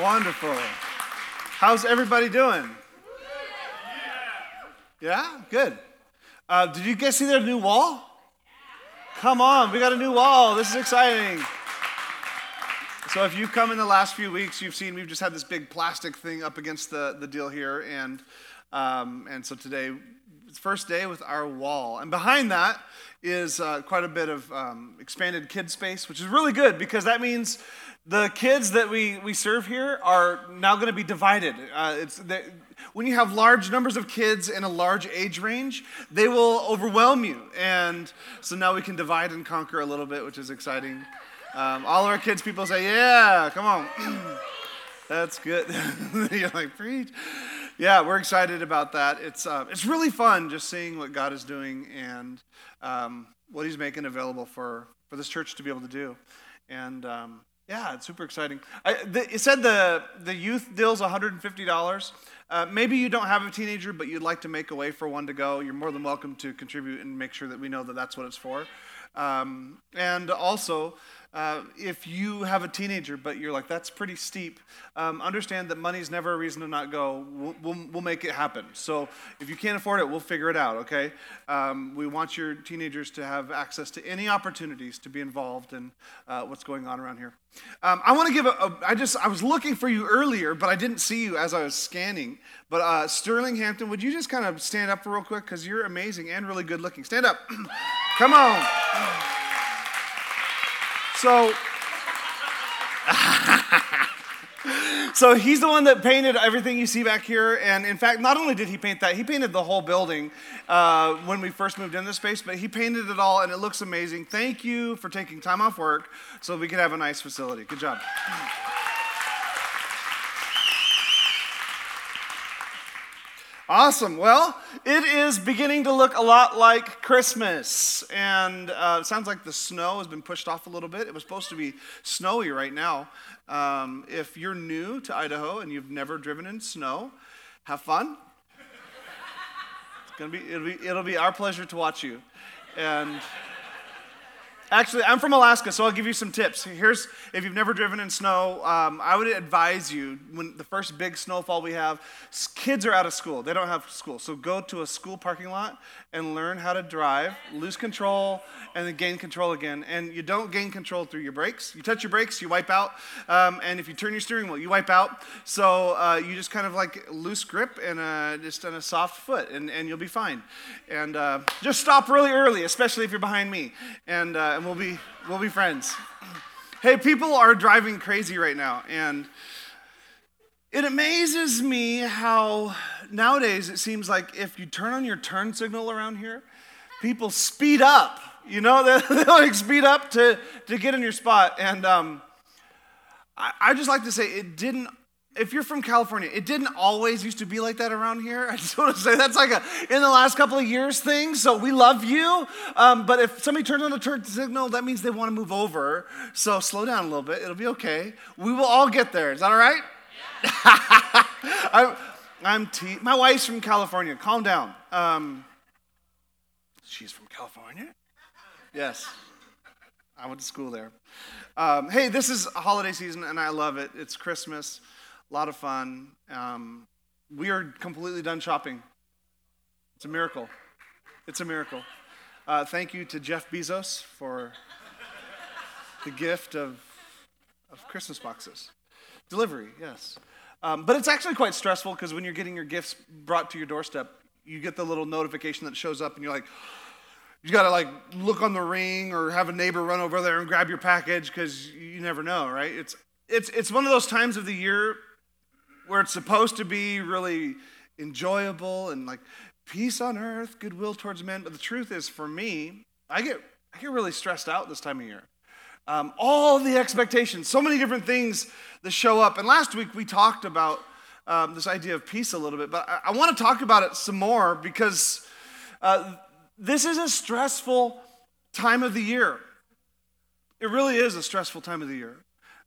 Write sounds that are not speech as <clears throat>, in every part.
Wonderful. How's everybody doing? Yeah, good. Uh, did you guys see their new wall? Come on, we got a new wall. This is exciting. So, if you've come in the last few weeks, you've seen we've just had this big plastic thing up against the, the deal here. And, um, and so today, first day with our wall. And behind that is uh, quite a bit of um, expanded kid space, which is really good because that means the kids that we, we serve here are now going to be divided. Uh, it's they, when you have large numbers of kids in a large age range, they will overwhelm you. And so now we can divide and conquer a little bit, which is exciting. Um, all of our kids, people say, Yeah, come on. <clears throat> That's good. <laughs> You're like, preach. Yeah, we're excited about that. It's, uh, it's really fun just seeing what God is doing and um, what He's making available for, for this church to be able to do. And um, yeah, it's super exciting. I, the, it said the, the youth deal's $150. Uh, maybe you don't have a teenager, but you'd like to make a way for one to go. You're more than welcome to contribute and make sure that we know that that's what it's for. Um, and also, uh, if you have a teenager, but you're like, that's pretty steep, um, understand that money's never a reason to not go. We'll, we'll, we'll, make it happen. So if you can't afford it, we'll figure it out, okay? Um, we want your teenagers to have access to any opportunities to be involved in uh, what's going on around here. Um, I want to give a, a, I just, I was looking for you earlier, but I didn't see you as I was scanning. But uh, Sterling Hampton, would you just kind of stand up real quick? Because you're amazing and really good looking. Stand up. <clears throat> Come on. So, <laughs> so he's the one that painted everything you see back here. And in fact, not only did he paint that, he painted the whole building uh, when we first moved into space, but he painted it all and it looks amazing. Thank you for taking time off work so we could have a nice facility. Good job. Awesome. Well, it is beginning to look a lot like Christmas. And uh, it sounds like the snow has been pushed off a little bit. It was supposed to be snowy right now. Um, if you're new to Idaho and you've never driven in snow, have fun. It's gonna be, it'll, be, it'll be our pleasure to watch you. And Actually, I'm from Alaska, so I'll give you some tips. Here's if you've never driven in snow, um, I would advise you when the first big snowfall we have, kids are out of school. They don't have school. So go to a school parking lot and learn how to drive, lose control, and then gain control again. And you don't gain control through your brakes. You touch your brakes, you wipe out. Um, and if you turn your steering wheel, you wipe out. So uh, you just kind of like loose grip and a, just on a soft foot, and, and you'll be fine. And uh, just stop really early, especially if you're behind me. And uh, and we'll be, we'll be friends. Hey, people are driving crazy right now, and it amazes me how nowadays it seems like if you turn on your turn signal around here, people speed up. You know, <laughs> they, like speed up to, to get in your spot. And um, I, I just like to say it didn't if you're from California, it didn't always used to be like that around here. <laughs> I just want to say that's like a in the last couple of years thing. So we love you, um, but if somebody turns on the turn signal, that means they want to move over. So slow down a little bit. It'll be okay. We will all get there. Is that all right? Yeah. <laughs> I'm, I'm te- my wife's from California. Calm down. Um, she's from California. Yes, I went to school there. Um, hey, this is holiday season, and I love it. It's Christmas a lot of fun. Um, we are completely done shopping. It's a miracle. It's a miracle. Uh, thank you to Jeff Bezos for the gift of, of Christmas boxes. Delivery, yes. Um, but it's actually quite stressful because when you're getting your gifts brought to your doorstep, you get the little notification that shows up and you're like, you got to like look on the ring or have a neighbor run over there and grab your package because you never know, right? It's, it's, it's one of those times of the year where it's supposed to be really enjoyable and like peace on earth, goodwill towards men. But the truth is, for me, I get, I get really stressed out this time of year. Um, all the expectations, so many different things that show up. And last week we talked about um, this idea of peace a little bit, but I, I want to talk about it some more because uh, this is a stressful time of the year. It really is a stressful time of the year.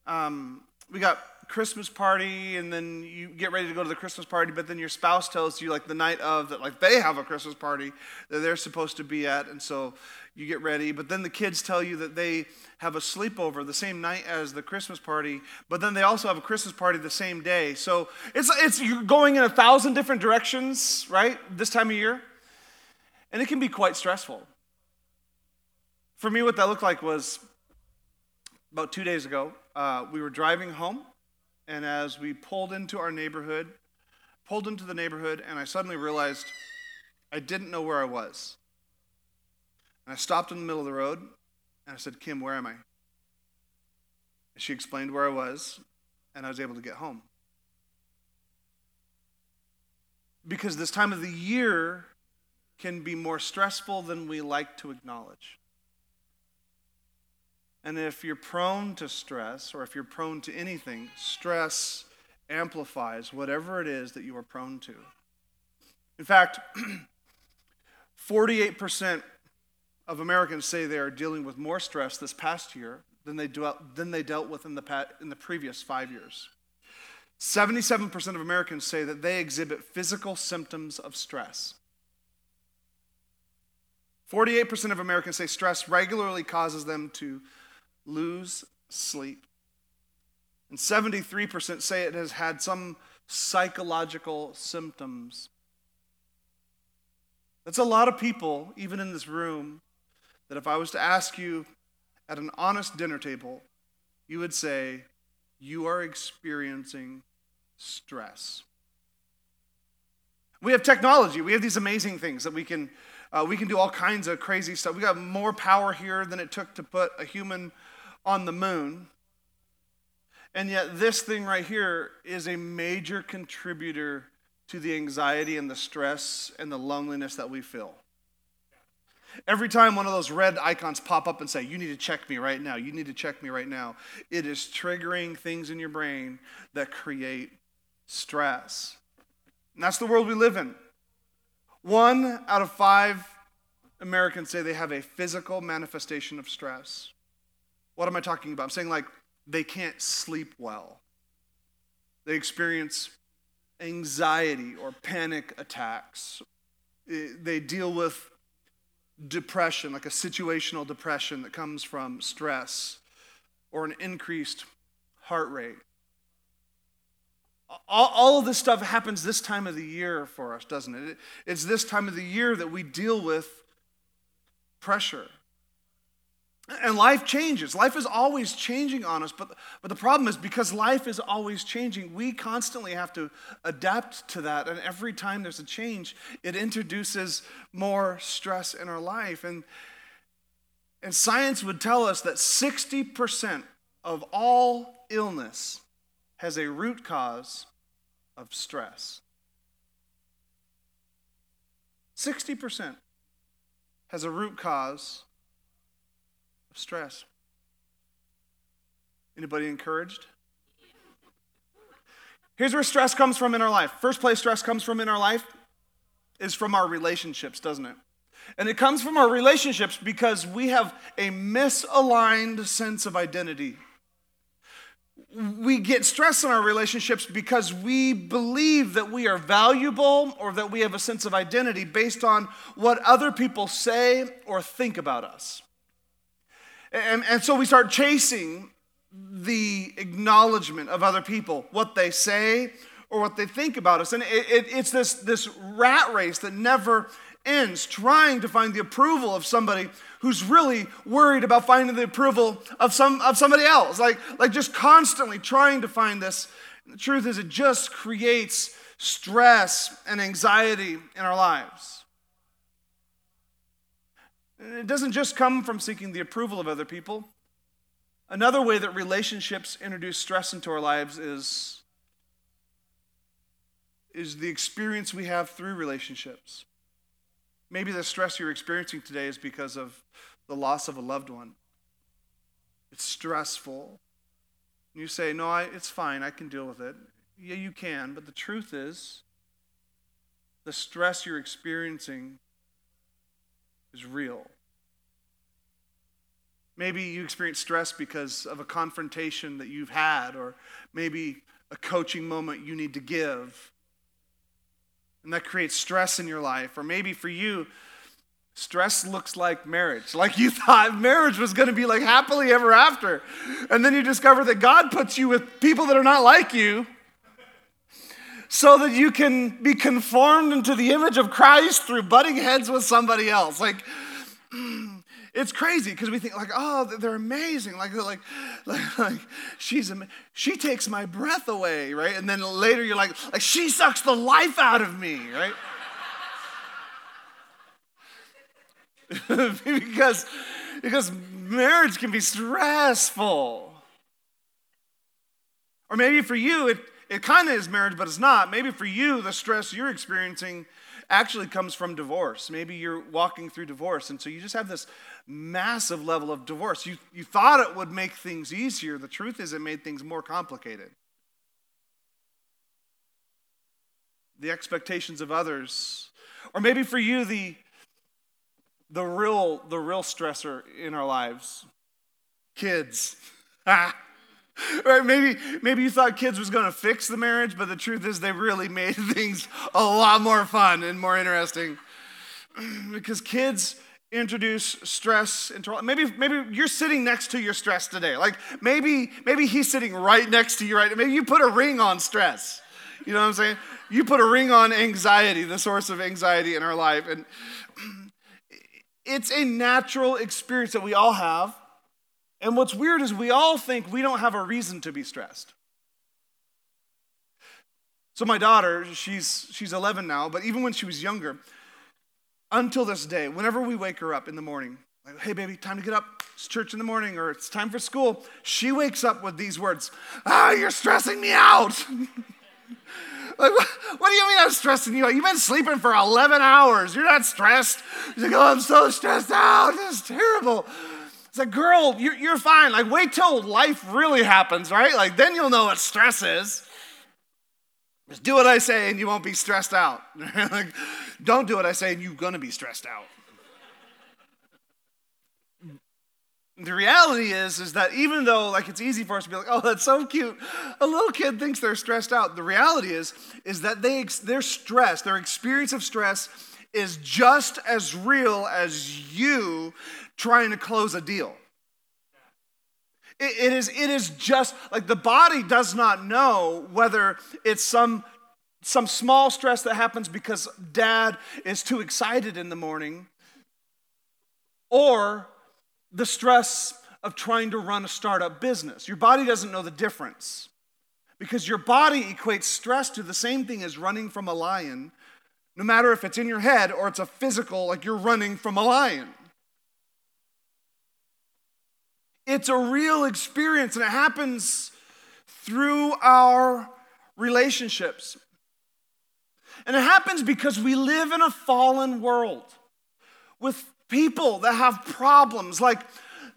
Um, we got Christmas party, and then you get ready to go to the Christmas party, but then your spouse tells you, like the night of, that like they have a Christmas party that they're supposed to be at, and so you get ready. But then the kids tell you that they have a sleepover the same night as the Christmas party, but then they also have a Christmas party the same day. So it's it's you're going in a thousand different directions, right? This time of year. And it can be quite stressful. For me, what that looked like was about two days ago, uh, we were driving home, and as we pulled into our neighborhood, pulled into the neighborhood, and I suddenly realized I didn't know where I was. And I stopped in the middle of the road, and I said, Kim, where am I? And she explained where I was, and I was able to get home. Because this time of the year, can be more stressful than we like to acknowledge. And if you're prone to stress, or if you're prone to anything, stress amplifies whatever it is that you are prone to. In fact, <clears throat> 48% of Americans say they are dealing with more stress this past year than they, dealt, than they dealt with in the, in the previous five years. 77% of Americans say that they exhibit physical symptoms of stress. 48% of Americans say stress regularly causes them to lose sleep. And 73% say it has had some psychological symptoms. That's a lot of people, even in this room, that if I was to ask you at an honest dinner table, you would say, You are experiencing stress. We have technology, we have these amazing things that we can uh, we can do all kinds of crazy stuff. We got more power here than it took to put a human on the moon. And yet, this thing right here is a major contributor to the anxiety and the stress and the loneliness that we feel. Every time one of those red icons pop up and say, You need to check me right now, you need to check me right now, it is triggering things in your brain that create stress. And that's the world we live in. One out of five Americans say they have a physical manifestation of stress. What am I talking about? I'm saying like they can't sleep well. They experience anxiety or panic attacks. They deal with depression, like a situational depression that comes from stress or an increased heart rate all, all of this stuff happens this time of the year for us, doesn't it? It's this time of the year that we deal with pressure. And life changes. Life is always changing on us. But, but the problem is because life is always changing, we constantly have to adapt to that. And every time there's a change, it introduces more stress in our life. And, and science would tell us that 60% of all illness has a root cause of stress. 60% has a root cause of stress. Anybody encouraged? Here's where stress comes from in our life. First place stress comes from in our life is from our relationships, doesn't it? And it comes from our relationships because we have a misaligned sense of identity we get stress in our relationships because we believe that we are valuable or that we have a sense of identity based on what other people say or think about us. And, and so we start chasing the acknowledgement of other people, what they say or what they think about us. And it, it, it's this, this rat race that never ends, trying to find the approval of somebody who's really worried about finding the approval of, some, of somebody else. Like, like just constantly trying to find this. The truth is, it just creates stress and anxiety in our lives. It doesn't just come from seeking the approval of other people. Another way that relationships introduce stress into our lives is, is the experience we have through relationships. Maybe the stress you're experiencing today is because of the loss of a loved one. It's stressful. You say, No, I, it's fine, I can deal with it. Yeah, you can, but the truth is, the stress you're experiencing is real. Maybe you experience stress because of a confrontation that you've had, or maybe a coaching moment you need to give. And that creates stress in your life. Or maybe for you, stress looks like marriage. Like you <laughs> thought marriage was going to be like happily ever after. And then you discover that God puts you with people that are not like you so that you can be conformed into the image of Christ through butting heads with somebody else. Like, <clears throat> it's crazy because we think like, oh, they're amazing. Like, like, like, <laughs> like she's am- she takes my breath away, right? And then later you're like, like she sucks the life out of me, right? <laughs> because because marriage can be stressful. Or maybe for you, it, it kind of is marriage, but it's not. Maybe for you, the stress you're experiencing actually comes from divorce. Maybe you're walking through divorce, and so you just have this massive level of divorce. You, you thought it would make things easier. The truth is, it made things more complicated. The expectations of others. Or maybe for you, the, the, real, the real stressor in our lives kids. <laughs> <laughs> Right? Maybe, maybe you thought kids was going to fix the marriage, but the truth is they really made <laughs> things a lot more fun and more interesting. <clears throat> because kids introduce stress into maybe maybe you're sitting next to your stress today. Like maybe maybe he's sitting right next to you right? Maybe you put a ring on stress. You know what i'm saying? You put a ring on anxiety the source of anxiety in our life. And <clears throat> it's a natural experience that we all have and what's weird is we all think we don't have a reason to be stressed. So my daughter, she's she's 11 now, but even when she was younger, until this day, whenever we wake her up in the morning, like, hey baby, time to get up. It's church in the morning or it's time for school. She wakes up with these words, ah, you're stressing me out. <laughs> like, what do you mean I'm stressing you out? You've been sleeping for 11 hours. You're not stressed. She's like, oh, I'm so stressed out. This is terrible. It's like, girl, you're, you're fine. Like, wait till life really happens, right? Like, then you'll know what stress is. Just do what I say and you won't be stressed out. <laughs> like, don't do what I say and you're gonna be stressed out. the reality is is that even though like it's easy for us to be like oh that's so cute a little kid thinks they're stressed out the reality is is that they their stress their experience of stress is just as real as you trying to close a deal. It, it, is, it is just like the body does not know whether it's some, some small stress that happens because dad is too excited in the morning or the stress of trying to run a startup business. Your body doesn't know the difference because your body equates stress to the same thing as running from a lion no matter if it's in your head or it's a physical, like you're running from a lion. It's a real experience and it happens through our relationships. And it happens because we live in a fallen world with people that have problems. Like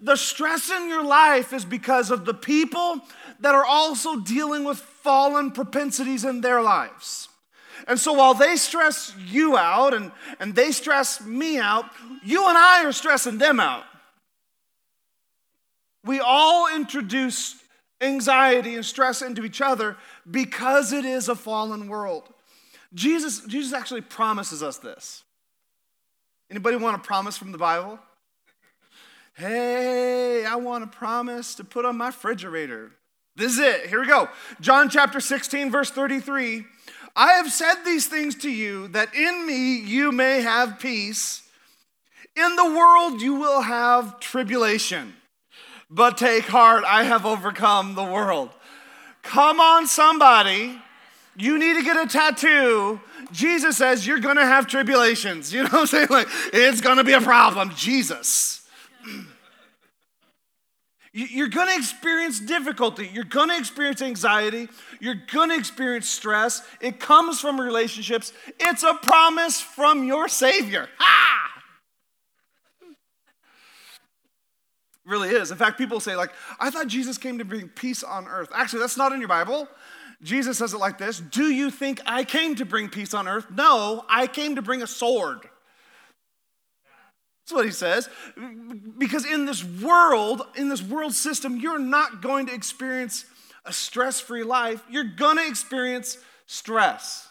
the stress in your life is because of the people that are also dealing with fallen propensities in their lives. And so while they stress you out and, and they stress me out, you and I are stressing them out. We all introduce anxiety and stress into each other because it is a fallen world. Jesus, Jesus actually promises us this. Anybody want a promise from the Bible? Hey, I want a promise to put on my refrigerator. This is it. Here we go. John chapter 16, verse 33. I have said these things to you that in me you may have peace. In the world you will have tribulation. But take heart, I have overcome the world. come on, somebody. You need to get a tattoo. Jesus says you're gonna have tribulations. You know what I'm saying? Like, it's gonna be a problem. Jesus. You're going to experience difficulty. You're going to experience anxiety. You're going to experience stress. It comes from relationships. It's a promise from your Savior. Ha! really is. In fact, people say, like, I thought Jesus came to bring peace on earth. Actually, that's not in your Bible. Jesus says it like this Do you think I came to bring peace on earth? No, I came to bring a sword. That's what he says. Because in this world, in this world system, you're not going to experience a stress free life. You're going to experience stress.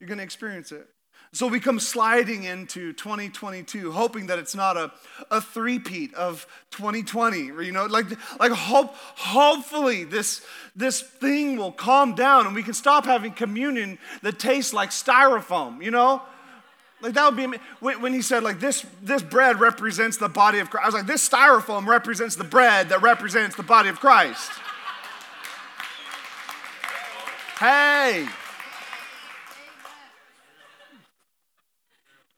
You're going to experience it. So we come sliding into 2022, hoping that it's not a, a three-peat of 2020. You know, like, like hope, hopefully this, this thing will calm down and we can stop having communion that tastes like styrofoam, you know? Like that would be when, when he said like this this bread represents the body of Christ. I was like this styrofoam represents the bread that represents the body of Christ. Hey.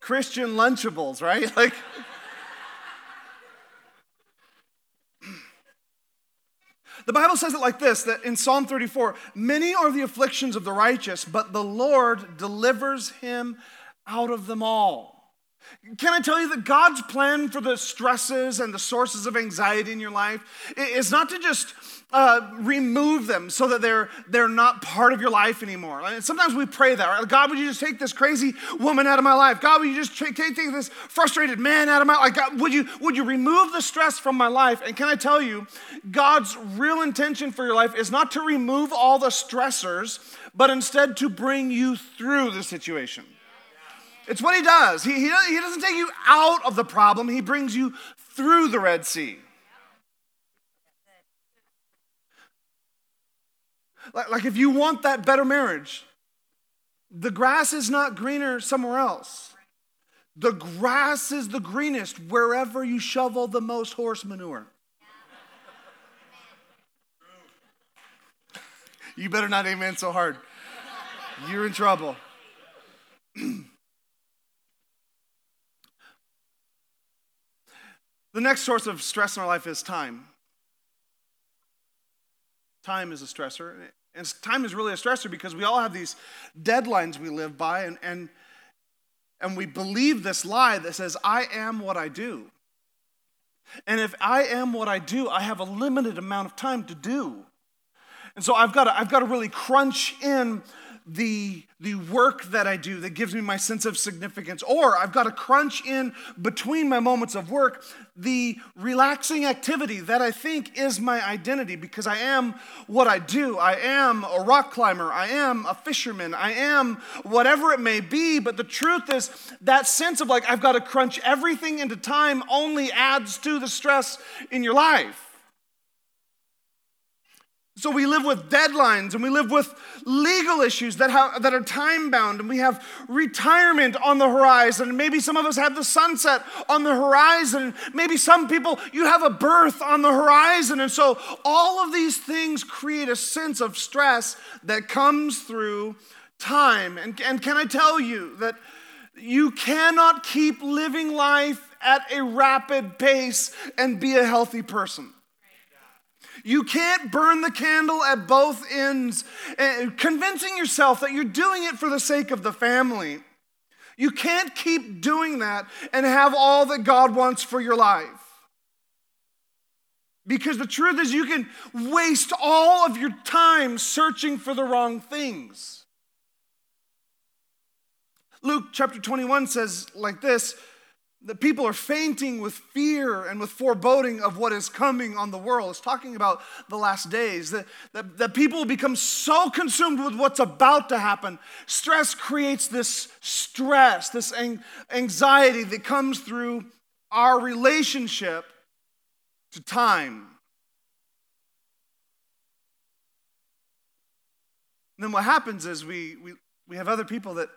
Christian Lunchables, right? <laughs> Like The Bible says it like this that in Psalm 34, many are the afflictions of the righteous, but the Lord delivers him out of them all. Can I tell you that God's plan for the stresses and the sources of anxiety in your life is not to just uh, remove them so that they're, they're not part of your life anymore. Sometimes we pray that, right? God, would you just take this crazy woman out of my life? God, would you just take, take, take this frustrated man out of my life? God, would you, would you remove the stress from my life? And can I tell you, God's real intention for your life is not to remove all the stressors, but instead to bring you through the situation. It's what he does. He, he, he doesn't take you out of the problem, he brings you through the Red Sea. Like, like if you want that better marriage, the grass is not greener somewhere else. The grass is the greenest wherever you shovel the most horse manure. You better not amen so hard. You're in trouble. <clears throat> The next source of stress in our life is time. Time is a stressor. And time is really a stressor because we all have these deadlines we live by, and, and, and we believe this lie that says, I am what I do. And if I am what I do, I have a limited amount of time to do. And so I've got I've got to really crunch in the, the work that I do that gives me my sense of significance. Or I've got to crunch in between my moments of work the relaxing activity that I think is my identity because I am what I do. I am a rock climber. I am a fisherman. I am whatever it may be. But the truth is, that sense of like, I've got to crunch everything into time only adds to the stress in your life. So we live with deadlines and we live with legal issues that, have, that are time bound, and we have retirement on the horizon. Maybe some of us have the sunset on the horizon. Maybe some people, you have a birth on the horizon. And so all of these things create a sense of stress that comes through time. And, and can I tell you that you cannot keep living life at a rapid pace and be a healthy person? You can't burn the candle at both ends, eh, convincing yourself that you're doing it for the sake of the family. You can't keep doing that and have all that God wants for your life. Because the truth is, you can waste all of your time searching for the wrong things. Luke chapter 21 says like this the people are fainting with fear and with foreboding of what is coming on the world. It's talking about the last days. That, that, that people become so consumed with what's about to happen. Stress creates this stress, this anxiety that comes through our relationship to time. And then what happens is we, we, we have other people that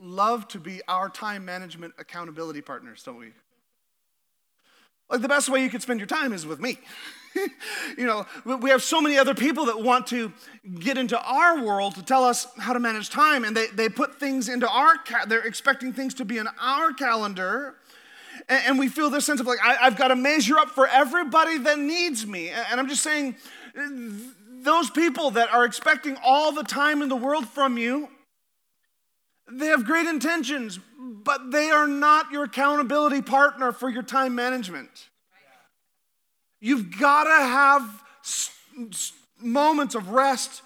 love to be our time management accountability partners, don't we? Like the best way you could spend your time is with me. <laughs> you know, we have so many other people that want to get into our world to tell us how to manage time, and they, they put things into our, ca- they're expecting things to be in our calendar. And, and we feel this sense of like, I, I've got to measure up for everybody that needs me. And I'm just saying, those people that are expecting all the time in the world from you, they have great intentions, but they are not your accountability partner for your time management. You've got to have moments of rest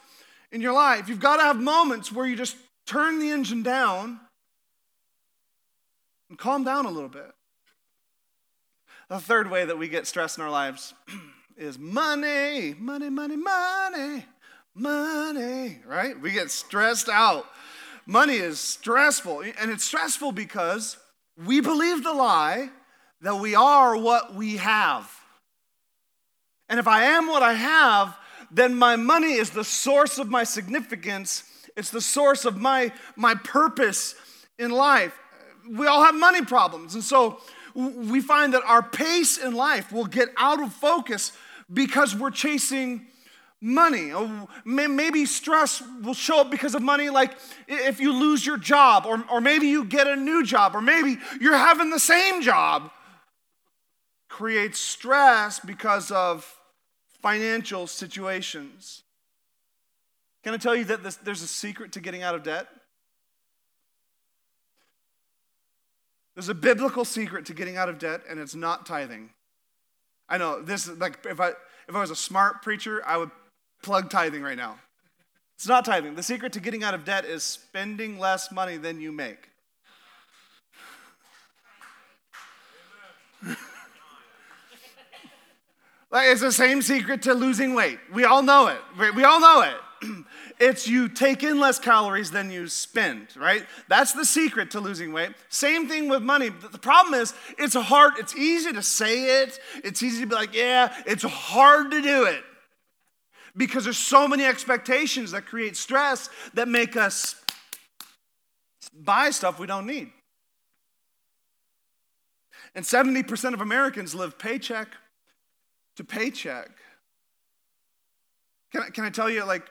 in your life. You've got to have moments where you just turn the engine down and calm down a little bit. The third way that we get stressed in our lives <clears throat> is money, money, money, money, money, right? We get stressed out. Money is stressful, and it's stressful because we believe the lie that we are what we have. And if I am what I have, then my money is the source of my significance. It's the source of my, my purpose in life. We all have money problems. And so we find that our pace in life will get out of focus because we're chasing money. Maybe stress will show up because of money, like if you lose your job, or, or maybe you get a new job, or maybe you're having the same job. Creates stress because of financial situations. Can I tell you that this, there's a secret to getting out of debt? There's a biblical secret to getting out of debt, and it's not tithing. I know this is like if I if I was a smart preacher, I would plug tithing right now. It's not tithing. The secret to getting out of debt is spending less money than you make. <laughs> Like it's the same secret to losing weight. We all know it. We all know it. <clears throat> It's you take in less calories than you spend, right? That's the secret to losing weight. Same thing with money. The problem is it's hard, it's easy to say it. It's easy to be like, yeah, it's hard to do it. Because there's so many expectations that create stress that make us buy stuff we don't need. And 70% of Americans live paycheck to paycheck. Can I, can I tell you, like,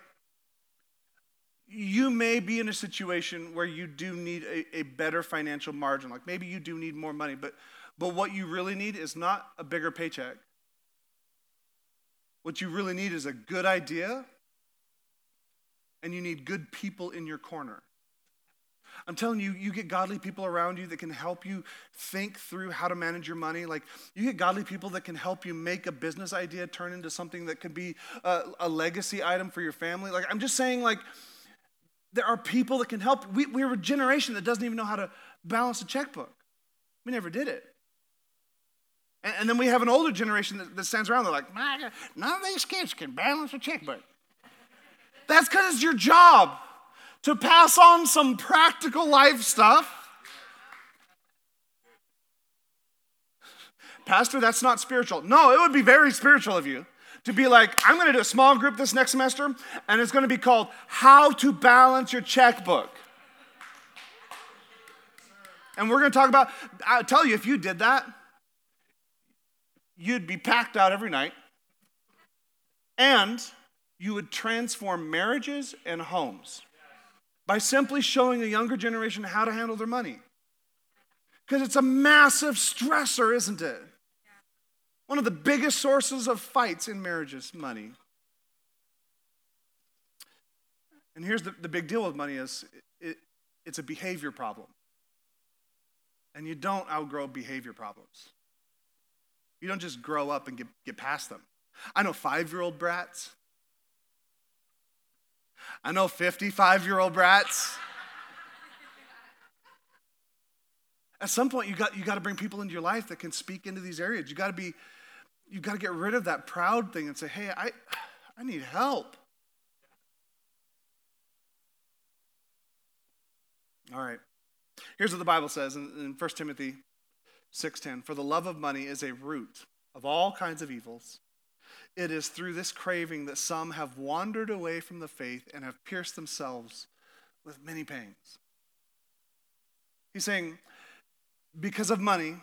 you may be in a situation where you do need a, a, better financial margin. Like maybe you do need more money, but, but what you really need is not a bigger paycheck. What you really need is a good idea, and you need good people in your corner. I'm telling you, you get godly people around you that can help you think through how to manage your money. Like, you get godly people that can help you make a business idea turn into something that could be a, a legacy item for your family. Like, I'm just saying, like, there are people that can help. We, we're a generation that doesn't even know how to balance a checkbook. We never did it. And, and then we have an older generation that, that stands around, they're like, none of these kids can balance a checkbook. That's because it's your job to pass on some practical life stuff. Pastor, that's not spiritual. No, it would be very spiritual of you to be like, I'm going to do a small group this next semester, and it's going to be called How to Balance Your Checkbook. And we're going to talk about, I'll tell you, if you did that, you'd be packed out every night, and you would transform marriages and homes by simply showing a younger generation how to handle their money. Because it's a massive stressor, isn't it? One of the biggest sources of fights in marriages, money. And here's the, the big deal with money is it, it's a behavior problem. And you don't outgrow behavior problems. You don't just grow up and get, get past them. I know five-year-old brats I know 55 year old brats. At some point, you got, you got to bring people into your life that can speak into these areas. You got to be, you got to get rid of that proud thing and say, hey, I, I need help. All right. Here's what the Bible says in, in 1 Timothy 6:10. For the love of money is a root of all kinds of evils. It is through this craving that some have wandered away from the faith and have pierced themselves with many pains. He's saying, because of money,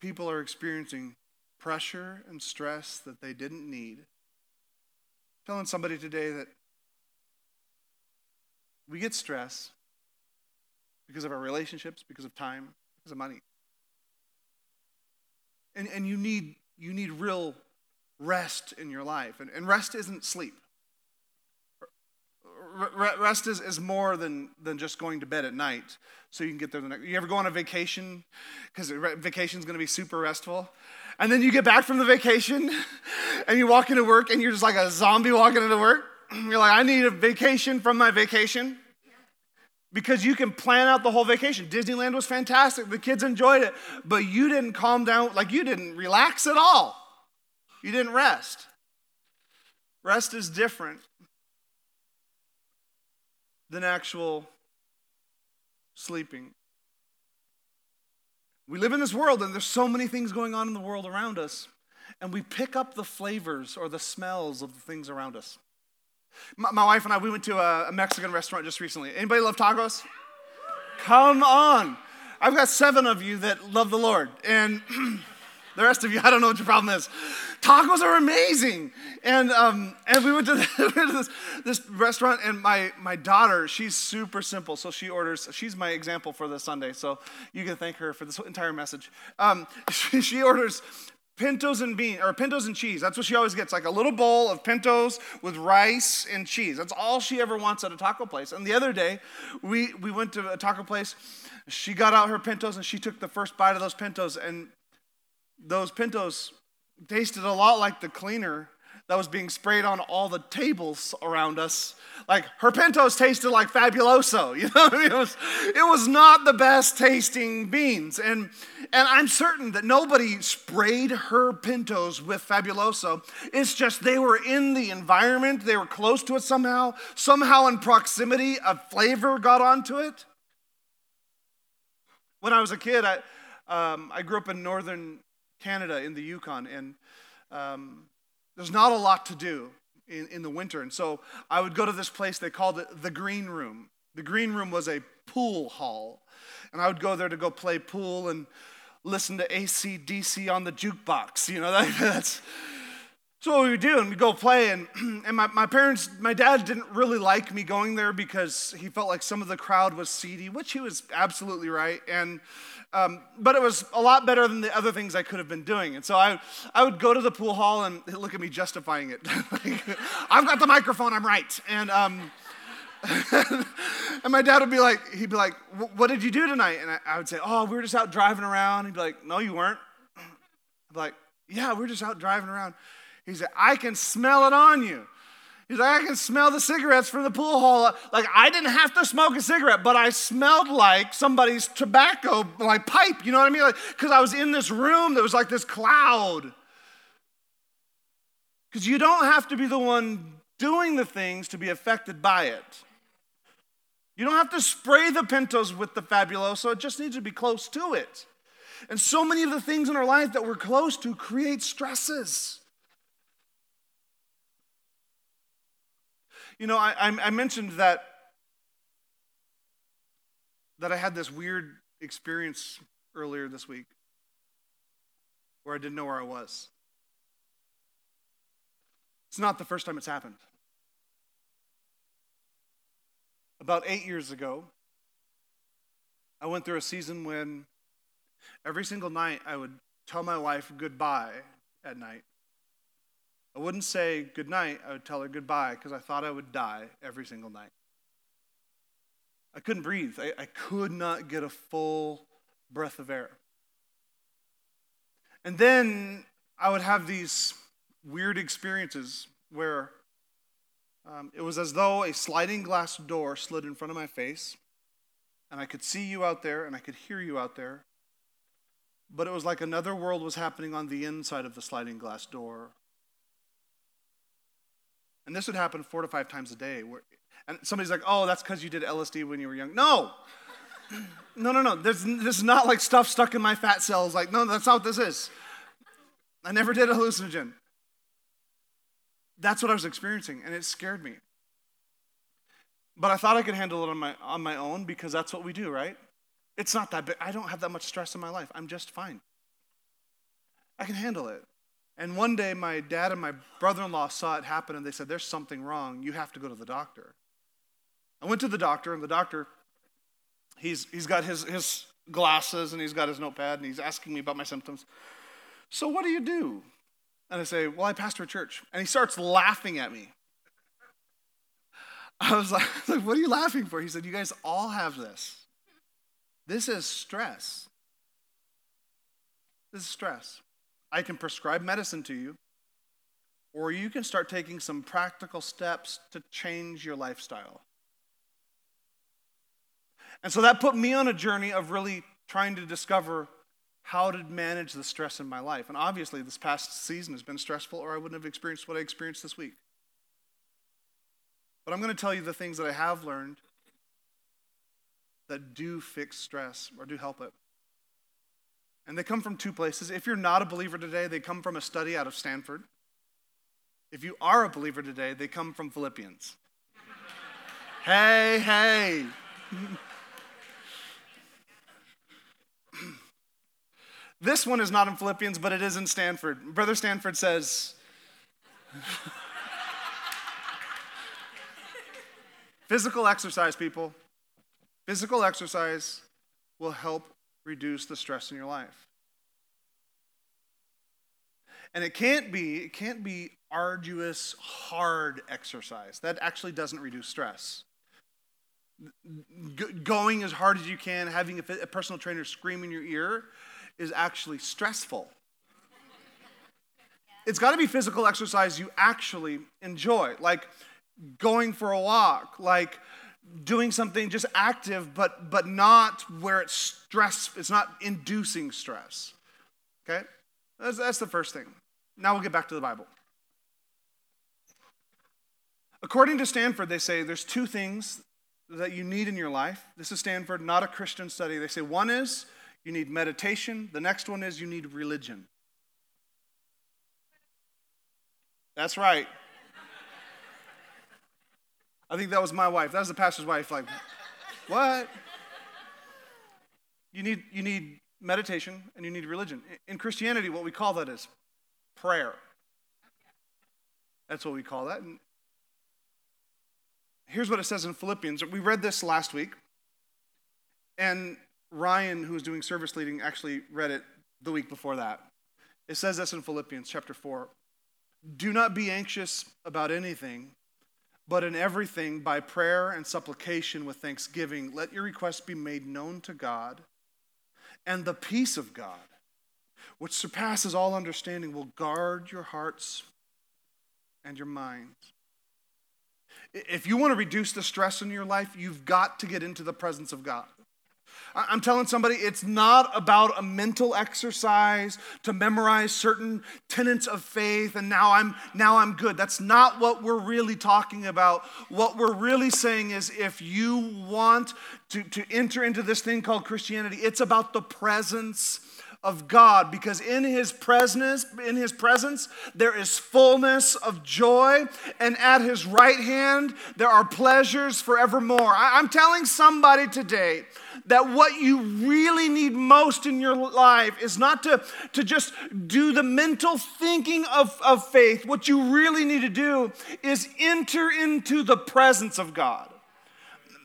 people are experiencing pressure and stress that they didn't need. telling somebody today that we get stress because of our relationships, because of time, because of money. And, and you, need, you need real rest in your life. And, and rest isn't sleep. Rest is, is more than, than just going to bed at night so you can get there the next. You ever go on a vacation? Because vacation is going to be super restful. And then you get back from the vacation <laughs> and you walk into work and you're just like a zombie walking into work. <clears throat> You're like, I need a vacation from my vacation because you can plan out the whole vacation. Disneyland was fantastic. The kids enjoyed it, but you didn't calm down, like you didn't relax at all. You didn't rest. Rest is different than actual sleeping. We live in this world, and there's so many things going on in the world around us, and we pick up the flavors or the smells of the things around us. My, my wife and I, we went to a, a Mexican restaurant just recently. Anybody love tacos? Come on. I've got seven of you that love the Lord, and <clears throat> the rest of you, I don't know what your problem is. Tacos are amazing. And, um, and we went to, <laughs> this, this, restaurant, and my, my daughter, she's super simple. So she orders, she's my example for this Sunday. So you can thank her for this entire message. Um, <laughs> she, she orders pintos and beans or pintos and cheese. That's what she always gets like a little bowl of pintos with rice and cheese. That's all she ever wants at a taco place. And the other day we we went to a taco place. She got out her pintos and she took the first bite of those pintos. And those pintos tasted a lot like the cleaner that was being sprayed on all the tables around us. Like her pintos tasted like Fabuloso, <laughs> you know. it was it was not the best tasting beans, and and I'm certain that nobody sprayed her pintos with Fabuloso. It's just they were in the environment, they were close to it somehow. Somehow in proximity, a flavor got onto it. When I was a kid, I um, I grew up in northern Canada in the Yukon, and um, there's not a lot to do in, in the winter. And so I would go to this place, they called it the Green Room. The Green Room was a pool hall. And I would go there to go play pool and listen to AC/DC on the jukebox. You know, that, <laughs> that's. So what we would do, and we'd go play, and, <clears throat> and my, my parents, my dad didn't really like me going there because he felt like some of the crowd was seedy, which he was absolutely right. And um, but it was a lot better than the other things I could have been doing. And so I, I would go to the pool hall and <laughs> look at me justifying it. <laughs> like, I've got the microphone, I'm right. And, um, <laughs> and my dad would be like, he'd be like, what did you do tonight? And I, I, would say, oh, we were just out driving around. He'd be like, no, you weren't. I'd be like, yeah, we we're just out driving around. He said, I can smell it on you. He's like, I can smell the cigarettes from the pool hall. Like, I didn't have to smoke a cigarette, but I smelled like somebody's tobacco, like pipe, you know what I mean? Like, because I was in this room that was like this cloud. Because you don't have to be the one doing the things to be affected by it. You don't have to spray the pintos with the fabuloso, it just needs to be close to it. And so many of the things in our life that we're close to create stresses. You know, I, I mentioned that, that I had this weird experience earlier this week where I didn't know where I was. It's not the first time it's happened. About eight years ago, I went through a season when every single night I would tell my wife goodbye at night. I wouldn't say good night, I would tell her goodbye because I thought I would die every single night. I couldn't breathe. I, I could not get a full breath of air. And then I would have these weird experiences where um, it was as though a sliding glass door slid in front of my face, and I could see you out there and I could hear you out there. But it was like another world was happening on the inside of the sliding glass door. And this would happen four to five times a day. Where, and somebody's like, oh, that's because you did LSD when you were young. No. <clears throat> No, no, no. This, this is not like stuff stuck in my fat cells. Like, no, that's not what this is. I never did a hallucinogen. That's what I was experiencing, and it scared me. But I thought I could handle it on my, on my own because that's what we do, right? It's not that big. I don't have that much stress in my life. I'm just fine. I can handle it. And one day, my dad and my brother in law saw it happen and they said, There's something wrong. You have to go to the doctor. I went to the doctor, and the doctor, he's, he's got his, his glasses and he's got his notepad and he's asking me about my symptoms. So, what do you do? And I say, Well, I pastor a church. And he starts laughing at me. I was like, <laughs> What are you laughing for? He said, You guys all have this. This is stress. This is stress. I can prescribe medicine to you, or you can start taking some practical steps to change your lifestyle. And so that put me on a journey of really trying to discover how to manage the stress in my life. And obviously, this past season has been stressful, or I wouldn't have experienced what I experienced this week. But I'm going to tell you the things that I have learned that do fix stress or do help it. And they come from two places. If you're not a believer today, they come from a study out of Stanford. If you are a believer today, they come from Philippians. hey, hey. <laughs> this one is not in Philippians, but it is in Stanford. Brother Stanford says, <laughs> Physical exercise, people. Physical exercise will help reduce the stress in your life. And it can't be, it can't be arduous, hard exercise. That actually doesn't reduce stress. G- going as hard as you can, having a, a personal trainer scream in your ear is actually stressful. It's got to be physical exercise you actually enjoy, like going for a walk, like doing something just active, but, but not where it's stress, it's not inducing stress. Okay? That's, that's the first thing. Now we'll get back to the Bible. According to Stanford, they say there's two things that you need in your life. This is Stanford, not a Christian study. They say one is you need meditation, the next one is you need religion. That's right. I think that was my wife. That was the pastor's wife. Like, what? You need, you need meditation and you need religion. In Christianity, what we call that is prayer. That's what we call that. And here's what it says in Philippians. We read this last week. And Ryan, who was doing service leading, actually read it the week before that. It says this in Philippians chapter 4 Do not be anxious about anything but in everything, by prayer and supplication with thanksgiving, let your requests be made known to God. And the peace of God, which surpasses all understanding, will guard your hearts and your minds. If you want to reduce the stress in your life, you've got to get into the presence of God. I'm telling somebody it's not about a mental exercise to memorize certain tenets of faith and now I'm now I'm good. That's not what we're really talking about. What we're really saying is if you want to, to enter into this thing called Christianity, it's about the presence of God because in his presence in his presence there is fullness of joy and at his right hand there are pleasures forevermore. I, am telling somebody today that what you really need most in your life is not to, to just do the mental thinking of, of faith. What you really need to do is enter into the presence of God.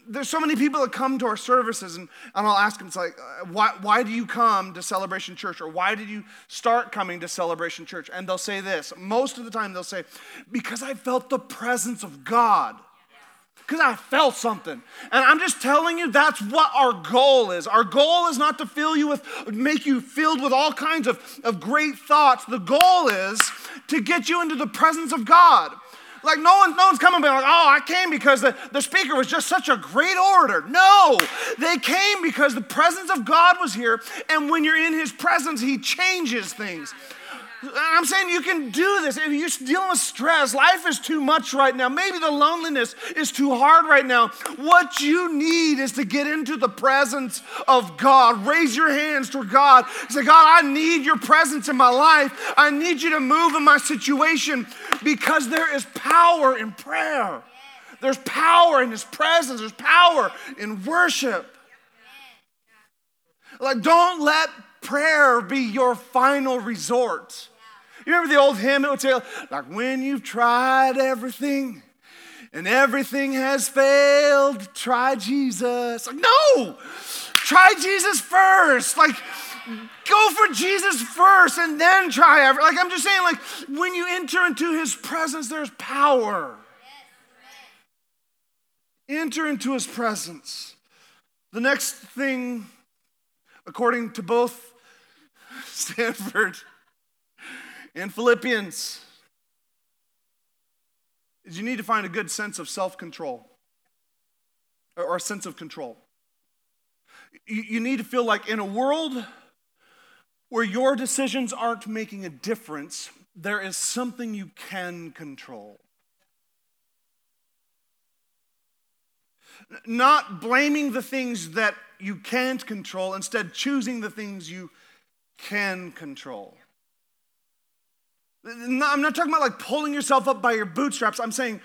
There's so many people that come to our services, and, and I'll ask them, it's like, uh, why, why do you come to Celebration Church? Or why did you start coming to Celebration Church? And they'll say this. Most of the time, they'll say, because I felt the presence of God because I felt something. And I'm just telling you, that's what our goal is. Our goal is not to fill you with, make you filled with all kinds of, of great thoughts. The goal is to get you into the presence of God. Like no one, no one's coming and like, oh, I came because the, the speaker was just such a great orator. No, they came because the presence of God was here, and when you're in his presence, he changes things. I'm saying you can do this. If you're dealing with stress, life is too much right now. Maybe the loneliness is too hard right now. What you need is to get into the presence of God. Raise your hands toward God. Say, God, I need your presence in my life. I need you to move in my situation because there is power in prayer. There's power in His presence, there's power in worship. Like, don't let prayer be your final resort. You remember the old hymn? It would say, like, when you've tried everything and everything has failed, try Jesus. Like, no! Try Jesus first. Like, go for Jesus first and then try everything. Like, I'm just saying, like, when you enter into his presence, there's power. Enter into his presence. The next thing, according to both <laughs> Stanford in Philippians is you need to find a good sense of self control or a sense of control. You need to feel like in a world where your decisions aren't making a difference, there is something you can control. Not blaming the things that you can't control, instead, choosing the things you can control. I'm not talking about like pulling yourself up by your bootstraps. I'm saying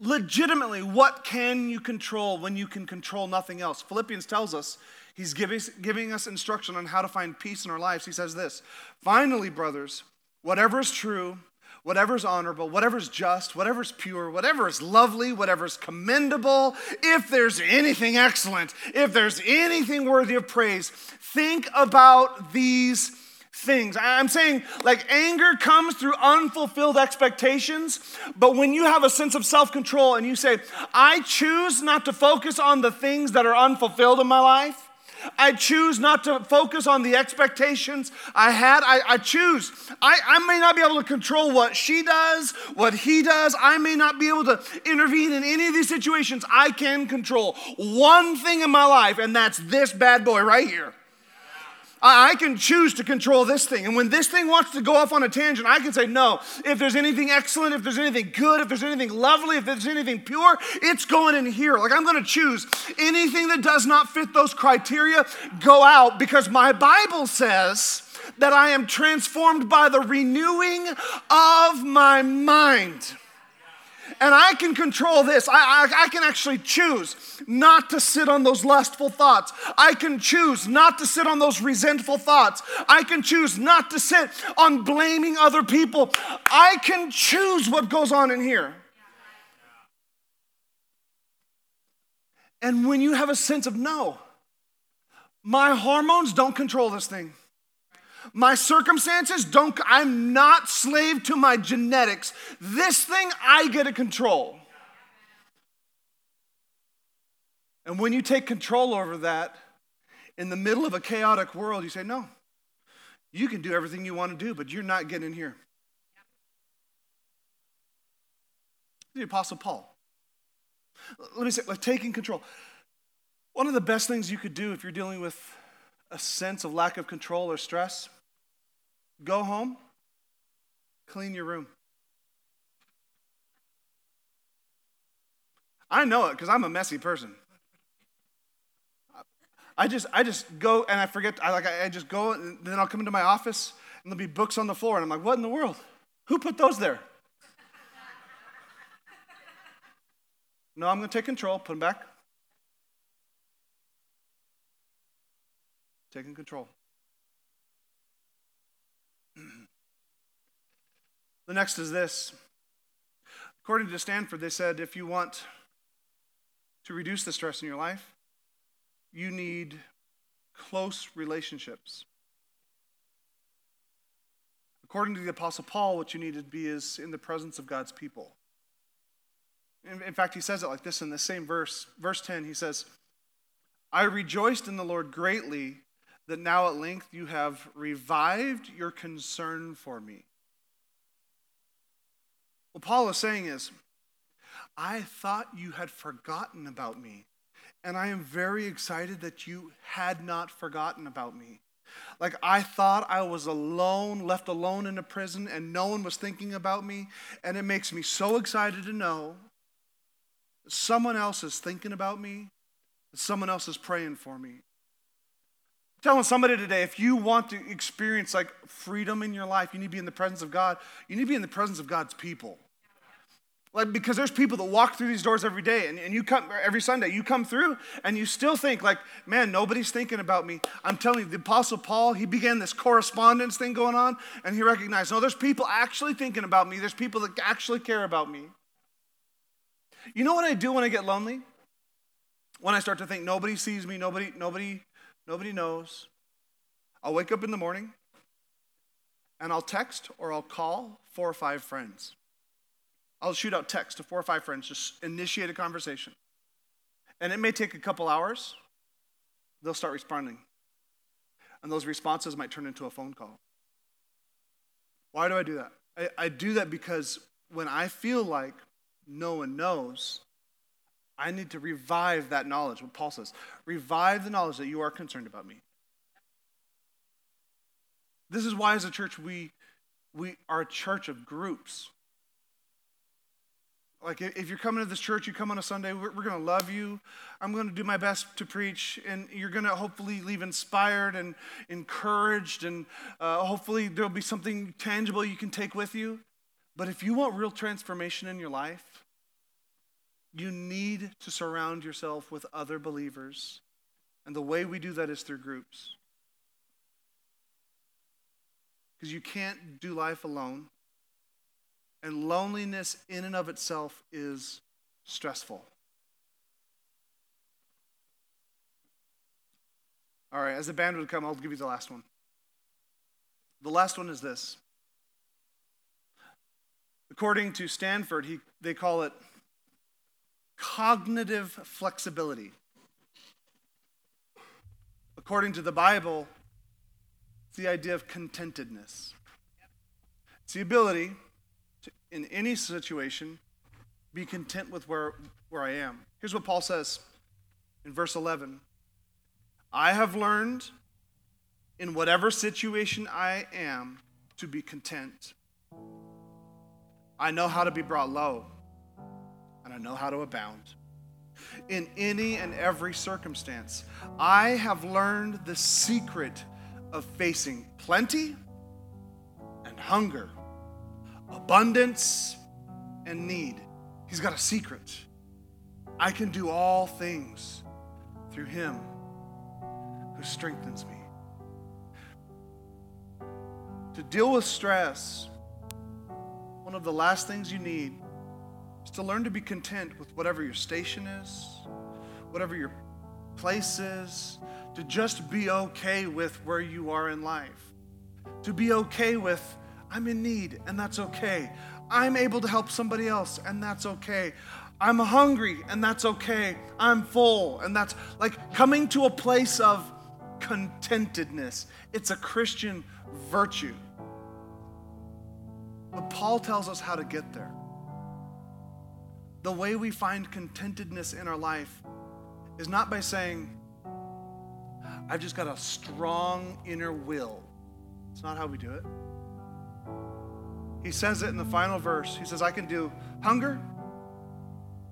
legitimately, what can you control when you can control nothing else? Philippians tells us, he's giving, giving us instruction on how to find peace in our lives. He says this Finally, brothers, whatever is true, whatever is honorable, whatever is just, whatever is pure, whatever is lovely, whatever is commendable, if there's anything excellent, if there's anything worthy of praise, think about these things. I'm saying like anger comes through unfulfilled expectations, but when you have a sense of self control and you say, I choose not to focus on the things that are unfulfilled in my life. I choose not to focus on the expectations I had. I, I choose. I, I may not be able to control what she does, what he does. I may not be able to intervene in any of these situations. I can control one thing in my life, and that's this bad boy right here. I can choose to control this thing. And when this thing wants to go off on a tangent, I can say, no, if there's anything excellent, if there's anything good, if there's anything lovely, if there's anything pure, it's going in here. Like I'm going to choose anything that does not fit those criteria, go out because my Bible says that I am transformed by the renewing of my mind. And I can control this. I, I, I, can actually choose not to sit on those lustful thoughts. I can choose not to sit on those resentful thoughts. I can choose not to sit on blaming other people. I can choose what goes on in here. And when you have a sense of no, my hormones don't control this thing. My circumstances don't, I'm not slave to my genetics. This thing I get to control. And when you take control over that in the middle of a chaotic world, you say, No, you can do everything you want to do, but you're not getting in here. The Apostle Paul. Let me say, like taking control. One of the best things you could do if you're dealing with a sense of lack of control or stress Go home, clean your room. I know it because I'm a messy person. I just, I just go and I forget. I like, I just go and then I'll come into my office and there'll be books on the floor, and I'm like, what in the world? Who put those there? no, I'm going to take control. Put them back. Taking control. <clears throat> The next is this. According to Stanford, they said if you want to reduce the stress in your life, you need close relationships. According to the Apostle Paul, what you need to be is in the presence of God's people. In, in, fact, he says it like this in the same verse. Verse 10, he says, I rejoiced in the Lord greatly that now at length you have revived your concern for me. What Paul is saying is, I thought you had forgotten about me. And I am very excited that you had not forgotten about me. Like I thought I was alone, left alone in a prison, and no one was thinking about me. And it makes me so excited to know someone else is thinking about me, someone else is praying for me telling somebody today if you want to experience like freedom in your life you need to be in the presence of god you need to be in the presence of god's people Like, because there's people that walk through these doors every day, and, and you come every Sunday, you come through, and you still think, like, man, nobody's thinking about me. I'm telling you, the Apostle Paul, he began this correspondence thing going on, and he recognized, no, there's people actually thinking about me. There's people that actually care about me. You know what I do when I get lonely? When I start to think nobody sees me, nobody, nobody, nobody knows. I'll wake up in the morning and I'll text or I'll call four or five friends. I'll shoot out text to four or five friends, just initiate a conversation. And it may take a couple hours. They'll start responding. And those responses might turn into a phone call. Why do I do that? I, I do that because when I feel like no one knows, I need to revive that knowledge. What Paul says revive the knowledge that you are concerned about me. This is why, as a church, we, we are a church of groups. Like, if you're coming to this church, you come on a Sunday, we're, we're going to love you. I'm going to do my best to preach, and you're going to hopefully leave inspired and encouraged, and uh, hopefully there'll be something tangible you can take with you. But if you want real transformation in your life, you need to surround yourself with other believers. And the way we do that is through groups. Because you can't do life alone. And loneliness, in and of itself, is stressful. All right, as the band would come, I'll give you the last one. The last one is this. According to Stanford, he, they call it cognitive flexibility. According to the Bible, it's the idea of contentedness. It's the ability to, in any situation, be content with where, where I am. Here's what Paul says in verse 11 I have learned in whatever situation I am to be content. I know how to be brought low, and I know how to abound. In any and every circumstance, I have learned the secret of facing plenty and hunger, abundance and need. He's got a secret. I can do all things through him who strengthens me. To deal with stress, one of the last things you need is to learn to be content with whatever your station is, whatever your place is, to just be okay with where you are in life. To be okay with, I'm in need, and that's okay. I'm able to help somebody else, and that's okay. I'm hungry, and that's okay. I'm full, and that's like coming to a place of contentedness. It's a Christian virtue. But Paul tells us how to get there. The way we find contentedness in our life is not by saying, I've just got a strong inner will. It's not how we do it. He says it in the final verse. He says, I can do hunger,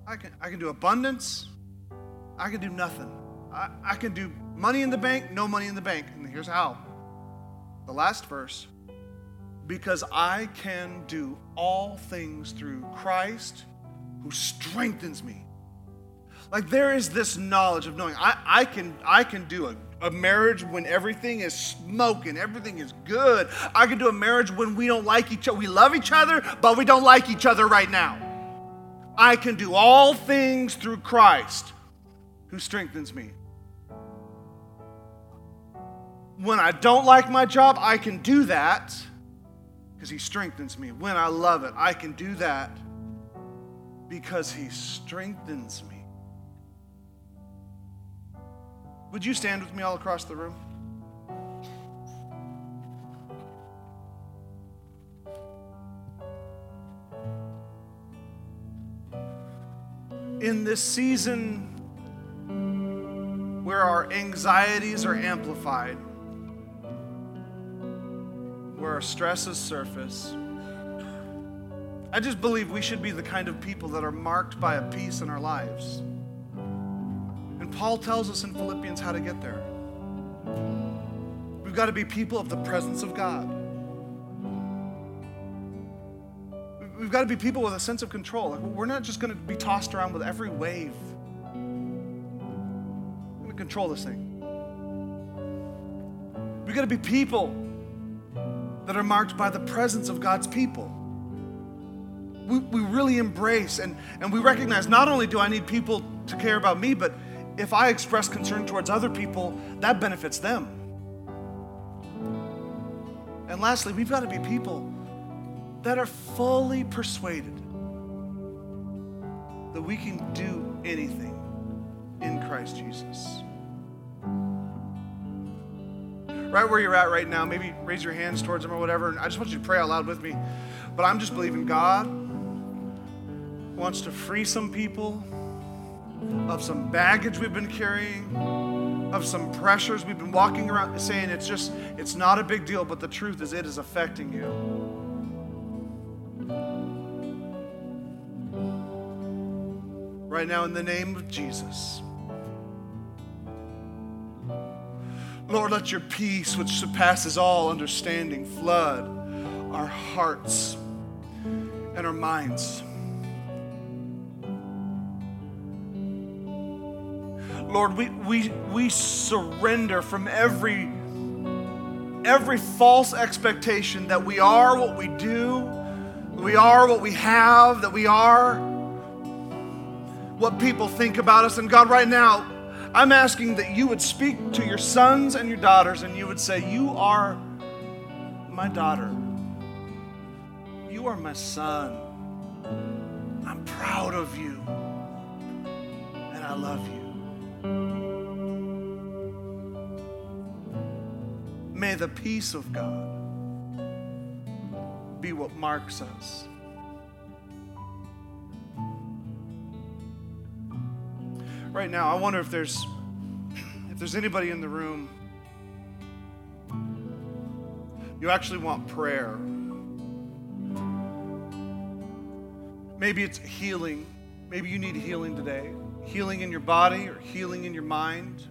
I can, I can do abundance, I can do nothing. I, I can do money in the bank, no money in the bank. And here's how. The last verse because I can do all things through Christ who strengthens me. Like there is this knowledge of knowing I, I can I can do a a marriage when everything is smoking, everything is good. I can do a marriage when we don't like each other. We love each other, but we don't like each other right now. I can do all things through Christ who strengthens me. When I don't like my job, I can do that because he strengthens me. When I love it, I can do that because he strengthens me. Would you stand with me all across the room? In this season where our anxieties are amplified, where our stresses surface, I just believe we should be the kind of people that are marked by a peace in our lives. And Paul tells us in Philippians how to get there. We've got to be people of the presence of God. we've got to be people with a sense of control. We're not just going to be tossed around with every wave. We're going to control this thing. We've got to be people that are marked by the presence of God's people. We, we really embrace and, and we recognize not only do I need people to care about me, but if I express concern towards other people, that benefits them. And lastly, we've got to be people that are fully persuaded that we can do anything in Christ Jesus. Right where you're at right now, maybe raise your hands towards Him or whatever, and I just want you to pray out loud with me. But I'm just believing God wants to free some people of some baggage we've been carrying, of some pressures we've been walking around saying it's just, it's not a big deal, but the truth is it is affecting you. Right now, in the name of Jesus. Lord, let your peace, which surpasses all understanding, flood our hearts and our minds. Lord, we, we, we surrender from every, every false expectation that we are what we do, we are what we have, that we are what people think about us. And God, right now, I'm asking that you would speak to your sons and your daughters and you would say, You are my daughter. You are my son. I'm proud of you. And I love you. May the peace of God be what marks us. Right now, I wonder if there's if there's anybody in the room you actually want prayer. Maybe it's healing. Maybe you need healing today. Healing in your body or healing in your mind.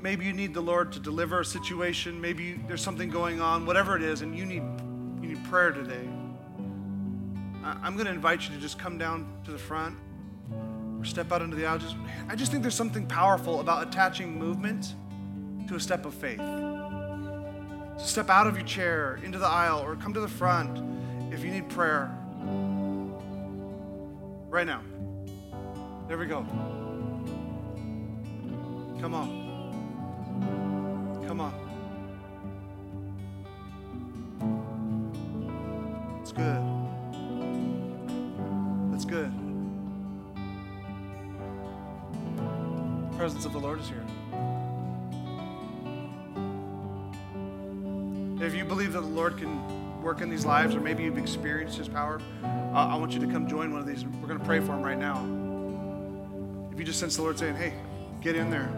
Maybe you need the Lord to deliver a situation. Maybe you, there's something going on, whatever it is, and you need, you need prayer today. I, I'm going to invite you to just come down to the front or step out into the aisle. Just, I just think there's something powerful about attaching movement to a step of faith. So step out of your chair into the aisle or come to the front if you need prayer. Right now. There we go. Come on. Come on. It's good. That's good. The presence of the Lord is here. If you believe that the Lord can work in these lives, or maybe you've experienced His power, uh, I want you to come join one of these. We're going to pray for Him right now. If you just sense the Lord saying, hey, get in there,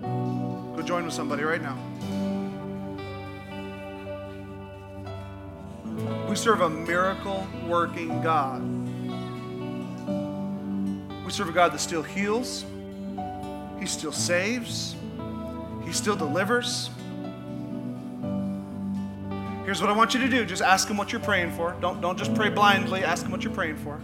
go join with somebody right now. We serve a miracle working God. We serve a God that still heals, He still saves, He still delivers. Here's what I want you to do just ask Him what you're praying for. Don't, don't just pray blindly, ask Him what you're praying for.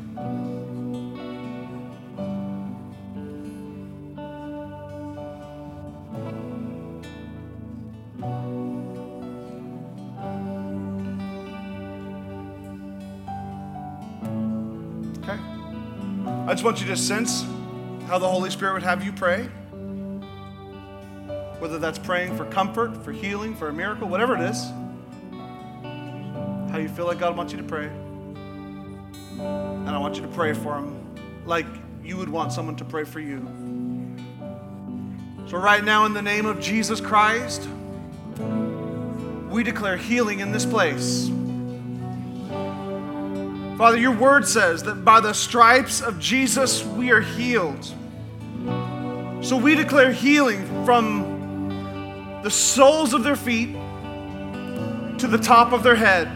Want you to sense how the Holy Spirit would have you pray. Whether that's praying for comfort, for healing, for a miracle, whatever it is. How you feel like God wants you to pray. And I want you to pray for Him like you would want someone to pray for you. So, right now, in the name of Jesus Christ, we declare healing in this place. Father, your word says that by the stripes of Jesus we are healed. So we declare healing from the soles of their feet to the top of their head,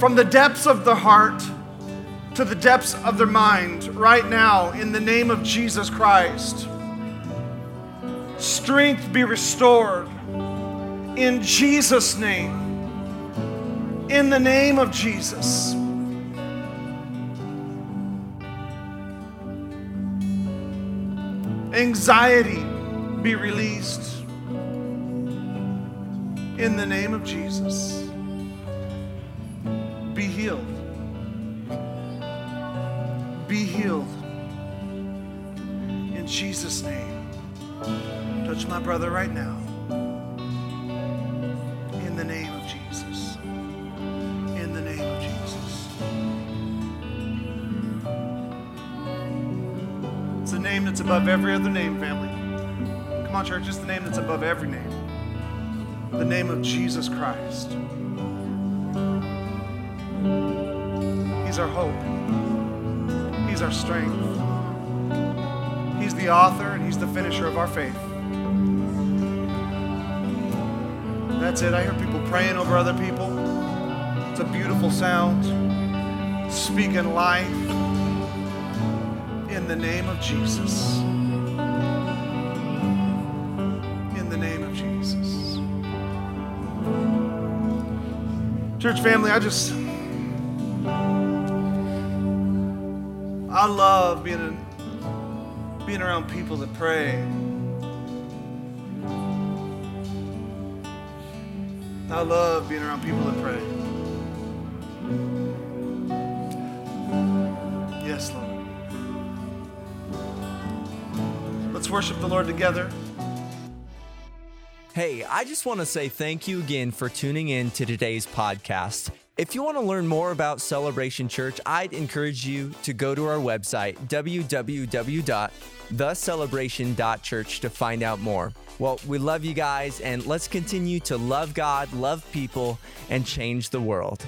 from the depths of their heart to the depths of their mind, right now, in the name of Jesus Christ. Strength be restored in Jesus' name In the name of Jesus. Anxiety be released. In the name of Jesus. Be healed. Be healed. In Jesus' name. Touch my brother right now. In the name that's above every other name, family. Come on, church, it's the name that's above every name. The name of Jesus Christ. He's our hope. He's our strength. He's the author and He's the finisher of our faith. That's it. I hear people praying over other people. It's a beautiful sound. Speaking life the name of Jesus. In the name of Jesus. Church family, I just. I love being, in, being around people that pray. I love being around people that pray. Worship the Lord together. Hey, I just want to say thank you again for tuning in to today's podcast. If you want to learn more about Celebration Church, I'd encourage you to go to our website, www.thecelebration.church, to find out more. Well, we love you guys, and let's continue to love God, love people, and change the world.